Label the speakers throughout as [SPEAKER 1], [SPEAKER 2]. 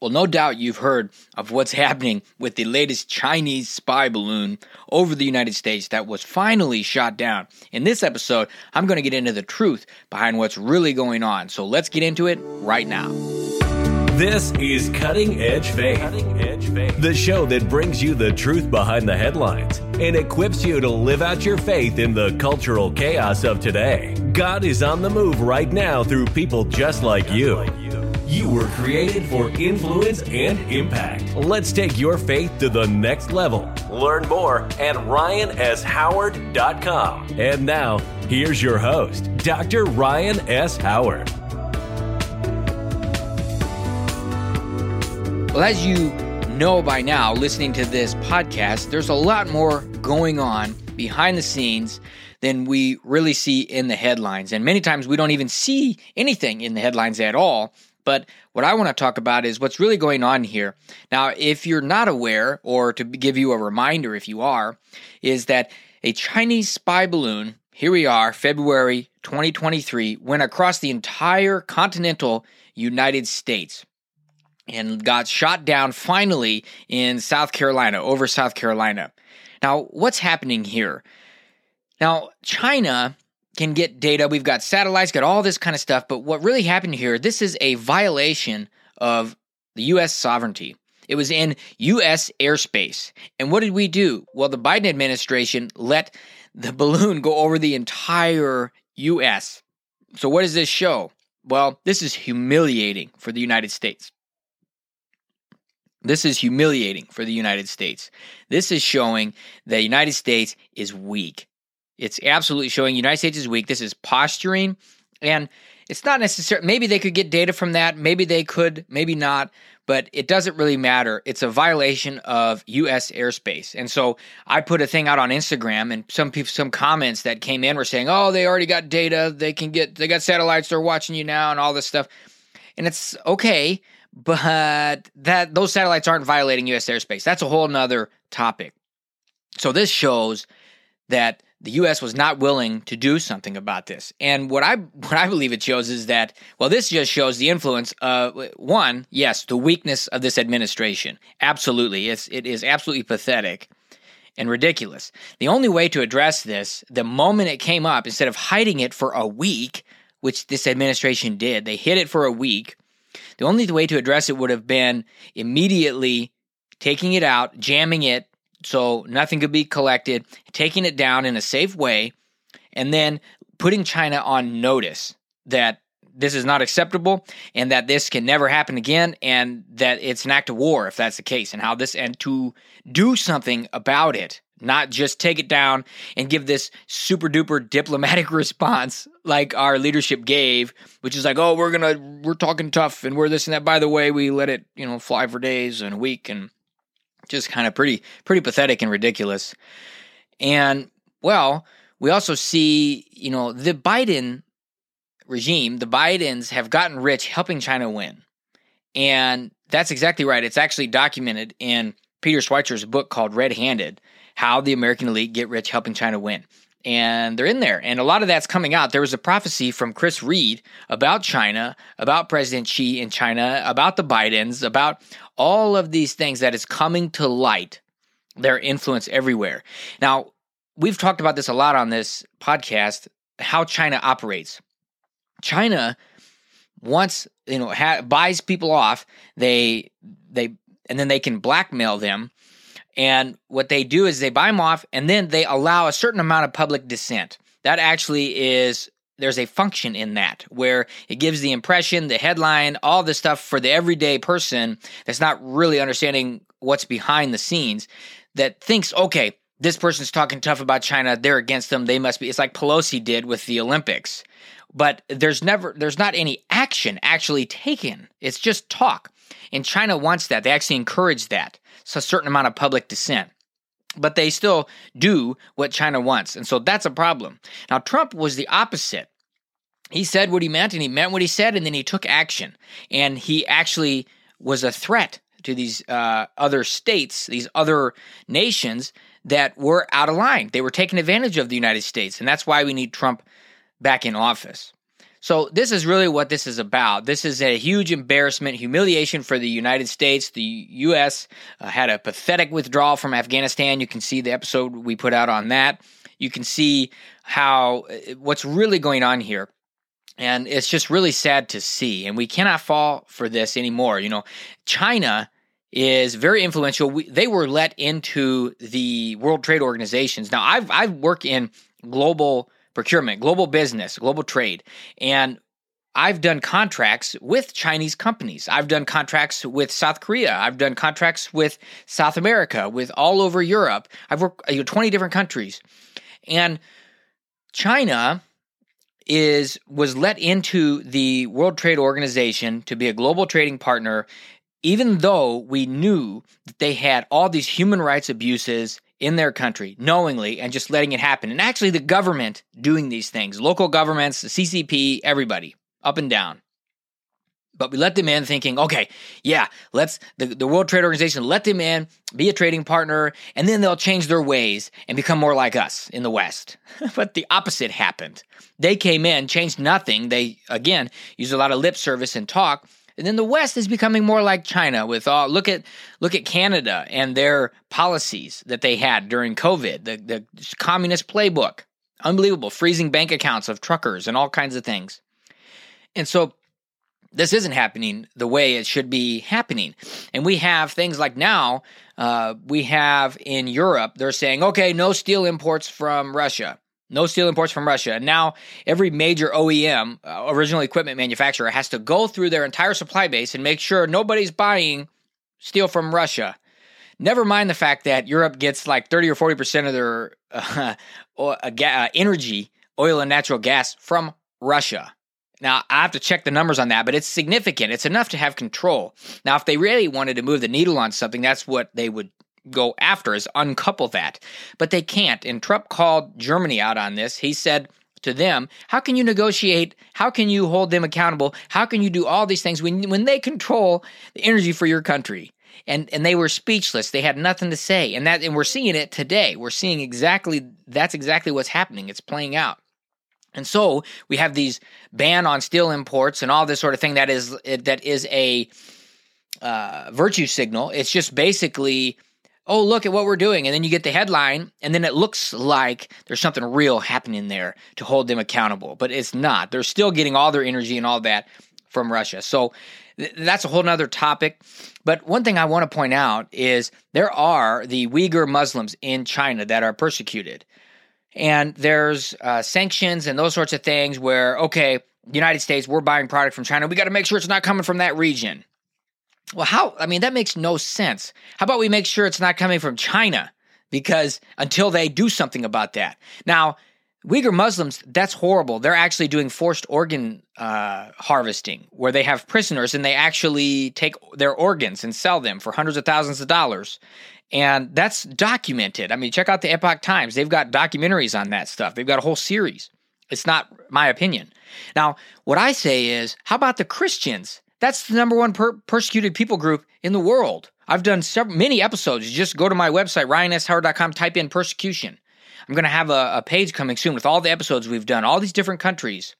[SPEAKER 1] Well, no doubt you've heard of what's happening with the latest Chinese spy balloon over the United States that was finally shot down. In this episode, I'm going to get into the truth behind what's really going on. So let's get into it right now.
[SPEAKER 2] This is Cutting Edge Faith, Cutting Edge Faith, the show that brings you the truth behind the headlines and equips you to live out your faith in the cultural chaos of today. God is on the move right now through people just like you. You were created for influence and impact. Let's take your faith to the next level. Learn more at ryanshoward.com. And now, here's your host, Dr. Ryan S. Howard.
[SPEAKER 1] Well, as you know by now, listening to this podcast, there's a lot more going on behind the scenes than we really see in the headlines. And many times we don't even see anything in the headlines at all but what I want to talk about is what's really going on here. Now, if you're not aware, or to give you a reminder if you are, is that a Chinese spy balloon, here we are, February 2023, went across the entire continental United States and got shot down finally in South Carolina, over South Carolina. Now, what's happening here? Now, China can get data. We've got satellites, got all this kind of stuff. But what really happened here, this is a violation of the U.S. sovereignty. It was in U.S. airspace. And what did we do? Well, the Biden administration let the balloon go over the entire U.S. So, what does this show? Well, this is humiliating for the United States. This is humiliating for the United States. This is showing the United States is weak. It's absolutely showing United States is weak. This is posturing, and it's not necessary. Maybe they could get data from that. Maybe they could. Maybe not. But it doesn't really matter. It's a violation of U.S. airspace. And so I put a thing out on Instagram, and some people, some comments that came in were saying, "Oh, they already got data. They can get. They got satellites. They're watching you now, and all this stuff." And it's okay, but that those satellites aren't violating U.S. airspace. That's a whole nother topic. So this shows that the U.S. was not willing to do something about this. And what I what I believe it shows is that well, this just shows the influence of one, yes, the weakness of this administration. Absolutely, it's it is absolutely pathetic and ridiculous. The only way to address this, the moment it came up, instead of hiding it for a week, which this administration did, they hid it for a week. The only way to address it would have been immediately taking it out, jamming it, so nothing could be collected, taking it down in a safe way, and then putting China on notice that this is not acceptable and that this can never happen again and that it's an act of war if that's the case and how this and to do something about it not just take it down and give this super duper diplomatic response like our leadership gave which is like oh we're gonna we're talking tough and we're this and that. By the way we let it you know fly for days and a week and just kind of pretty pretty pathetic and ridiculous. And well, we also see, you know, the Biden regime, the Bidens have gotten rich helping China win. And that's exactly right. It's actually documented in Peter Schweizer's book called Red Handed How the American Elite Get Rich Helping China Win and they're in there. And a lot of that's coming out. There was a prophecy from Chris Reed about China, about President Xi in China, about the Bidens, about all of these things that is coming to light, their influence everywhere. Now, we've talked about this a lot on this podcast how China operates. China once you know ha- buys people off they they and then they can blackmail them and what they do is they buy them off and then they allow a certain amount of public dissent. That actually is there's a function in that where it gives the impression, the headline, all the stuff for the everyday person that's not really understanding what's behind the scenes that thinks, okay, this person's talking tough about China, they're against them, they must be. It's like Pelosi did with the Olympics. But there's never there's not any action actually taken. It's just talk. And China wants that. They actually encourage that. A certain amount of public dissent. But they still do what China wants. And so that's a problem. Now, Trump was the opposite. He said what he meant and he meant what he said, and then he took action. And he actually was a threat to these uh, other states, these other nations that were out of line. They were taking advantage of the United States. And that's why we need Trump back in office. So, this is really what this is about. This is a huge embarrassment, humiliation for the United States. The U.S. Uh, had a pathetic withdrawal from Afghanistan. You can see the episode we put out on that. You can see how uh, what's really going on here. And it's just really sad to see. And we cannot fall for this anymore. You know, China is very influential. We, they were let into the World Trade Organizations. Now, I've I've worked in global procurement, global business, global trade. And I've done contracts with Chinese companies. I've done contracts with South Korea. I've done contracts with South America, with all over Europe. I've worked you know, 20 different countries. And China is was let into the World Trade Organization to be a global trading partner even though we knew that they had all these human rights abuses in their country knowingly and just letting it happen. And actually, the government doing these things local governments, the CCP, everybody up and down. But we let them in thinking, okay, yeah, let's, the, the World Trade Organization, let them in, be a trading partner, and then they'll change their ways and become more like us in the West. but the opposite happened. They came in, changed nothing. They, again, used a lot of lip service and talk, and then the West is becoming more like China with all look at look at Canada and their policies that they had during COVID, the, the communist playbook. Unbelievable, freezing bank accounts of truckers and all kinds of things. And so this isn't happening the way it should be happening. And we have things like now, uh, we have in Europe, they're saying, okay, no steel imports from Russia. No steel imports from Russia. And now every major OEM, uh, original equipment manufacturer, has to go through their entire supply base and make sure nobody's buying steel from Russia. Never mind the fact that Europe gets like 30 or 40% of their uh, uh, energy, oil and natural gas from Russia. Now, I have to check the numbers on that, but it's significant. It's enough to have control. Now, if they really wanted to move the needle on something, that's what they would go after is uncouple that. But they can't. And Trump called Germany out on this. He said to them, how can you negotiate? How can you hold them accountable? How can you do all these things when when they control the energy for your country? And and they were speechless. They had nothing to say. And that and we're seeing it today. We're seeing exactly that's exactly what's happening. It's playing out. And so we have these ban on steel imports and all this sort of thing that is that is a uh, virtue signal. It's just basically oh, look at what we're doing. And then you get the headline, and then it looks like there's something real happening there to hold them accountable. But it's not. They're still getting all their energy and all that from Russia. So th- that's a whole nother topic. But one thing I want to point out is there are the Uyghur Muslims in China that are persecuted. And there's uh, sanctions and those sorts of things where, okay, United States, we're buying product from China. We got to make sure it's not coming from that region. Well, how? I mean, that makes no sense. How about we make sure it's not coming from China? Because until they do something about that. Now, Uyghur Muslims, that's horrible. They're actually doing forced organ uh, harvesting where they have prisoners and they actually take their organs and sell them for hundreds of thousands of dollars. And that's documented. I mean, check out the Epoch Times. They've got documentaries on that stuff, they've got a whole series. It's not my opinion. Now, what I say is, how about the Christians? That's the number one per- persecuted people group in the world. I've done several, many episodes. Just go to my website, ryanshoward.com, type in persecution. I'm going to have a, a page coming soon with all the episodes we've done, all these different countries.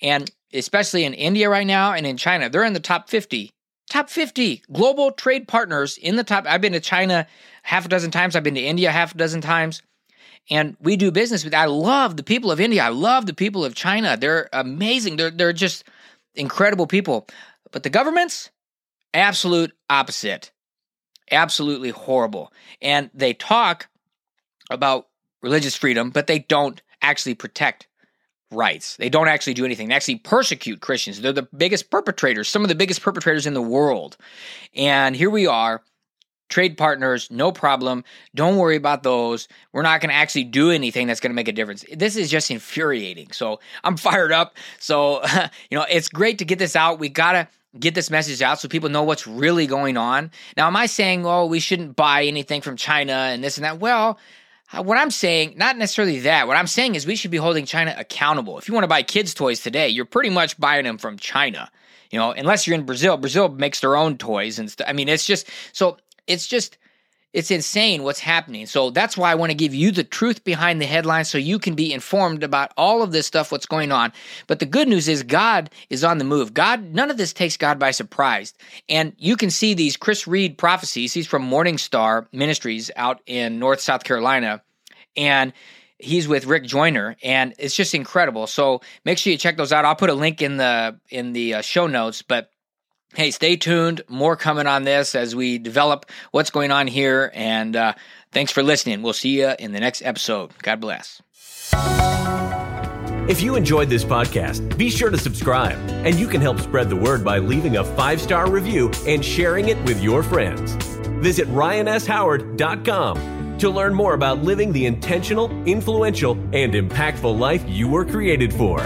[SPEAKER 1] And especially in India right now and in China, they're in the top 50. Top 50 global trade partners in the top. I've been to China half a dozen times. I've been to India half a dozen times. And we do business with. I love the people of India. I love the people of China. They're amazing. They're they're just incredible people. But the governments, absolute opposite. Absolutely horrible. And they talk about religious freedom, but they don't actually protect rights. They don't actually do anything. They actually persecute Christians. They're the biggest perpetrators, some of the biggest perpetrators in the world. And here we are trade partners, no problem. Don't worry about those. We're not going to actually do anything that's going to make a difference. This is just infuriating. So I'm fired up. So, you know, it's great to get this out. We got to get this message out so people know what's really going on. Now, am I saying, oh, we shouldn't buy anything from China and this and that? Well, uh, what I'm saying, not necessarily that. What I'm saying is we should be holding China accountable. If you want to buy kids' toys today, you're pretty much buying them from China. You know, unless you're in Brazil. Brazil makes their own toys and stuff. I mean, it's just so it's just it's insane what's happening. So that's why I want to give you the truth behind the headlines so you can be informed about all of this stuff, what's going on. But the good news is God is on the move. God, none of this takes God by surprise. And you can see these Chris Reed prophecies. He's from Morning Star Ministries out in North South Carolina. And he's with Rick Joyner, and it's just incredible. So make sure you check those out. I'll put a link in the in the uh, show notes. But hey, stay tuned. More coming on this as we develop what's going on here. And uh, thanks for listening. We'll see you in the next episode. God bless.
[SPEAKER 2] If you enjoyed this podcast, be sure to subscribe, and you can help spread the word by leaving a five star review and sharing it with your friends. Visit ryanshoward.com to learn more about living the intentional, influential, and impactful life you were created for.